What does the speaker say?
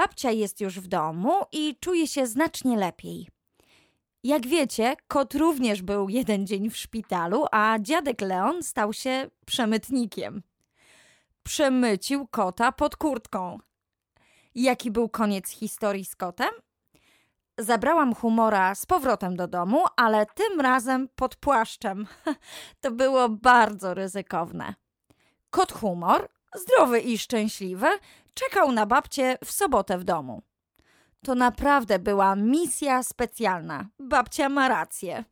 babcia jest już w domu i czuje się znacznie lepiej. Jak wiecie, kot również był jeden dzień w szpitalu, a dziadek Leon stał się przemytnikiem. Przemycił kota pod kurtką. Jaki był koniec historii z kotem? Zabrałam humora z powrotem do domu, ale tym razem pod płaszczem. To było bardzo ryzykowne. Kot humor, zdrowy i szczęśliwy, czekał na babcię w sobotę w domu. To naprawdę była misja specjalna. Babcia ma rację.